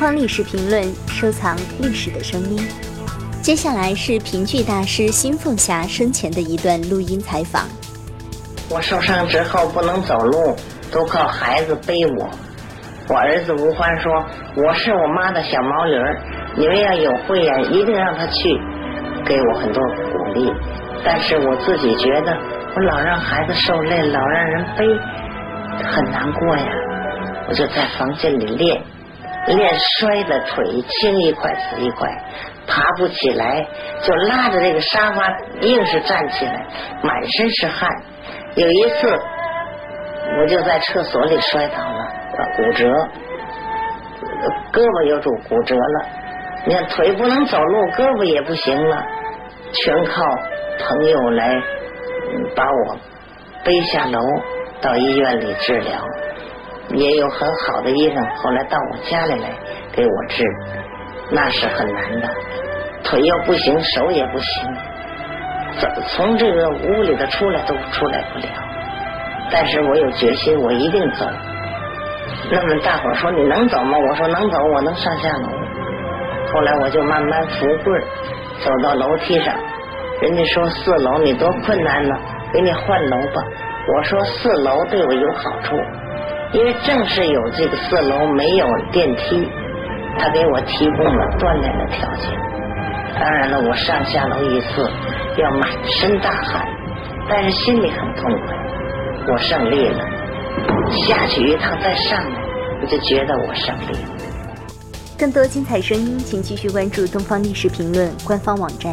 方历史评论，收藏历史的声音。接下来是评剧大师辛凤霞生前的一段录音采访。我受伤之后不能走路，都靠孩子背我。我儿子吴欢说：“我是我妈的小毛驴儿，你们要有慧眼，一定让他去，给我很多鼓励。但是我自己觉得，我老让孩子受累，老让人背，很难过呀。我就在房间里练，练摔的腿青一块紫一块，爬不起来，就拉着这个沙发硬是站起来，满身是汗。有一次，我就在厕所里摔倒了。”骨折，胳膊又住骨折了。你看腿不能走路，胳膊也不行了，全靠朋友来把我背下楼到医院里治疗。也有很好的医生后来到我家里来给我治，那是很难的。腿又不行，手也不行，走从这个屋里头出来都出来不了。但是我有决心，我一定走。那么大伙说你能走吗？我说能走，我能上下楼。后来我就慢慢扶棍走到楼梯上。人家说四楼你多困难呢，给你换楼吧。我说四楼对我有好处，因为正是有这个四楼没有电梯，他给我提供了锻炼的条件。当然了，我上下楼一次要满身大汗，但是心里很痛快，我胜利了。下去一趟再上来，我就觉得我胜利了。更多精彩声音，请继续关注《东方历史评论》官方网站。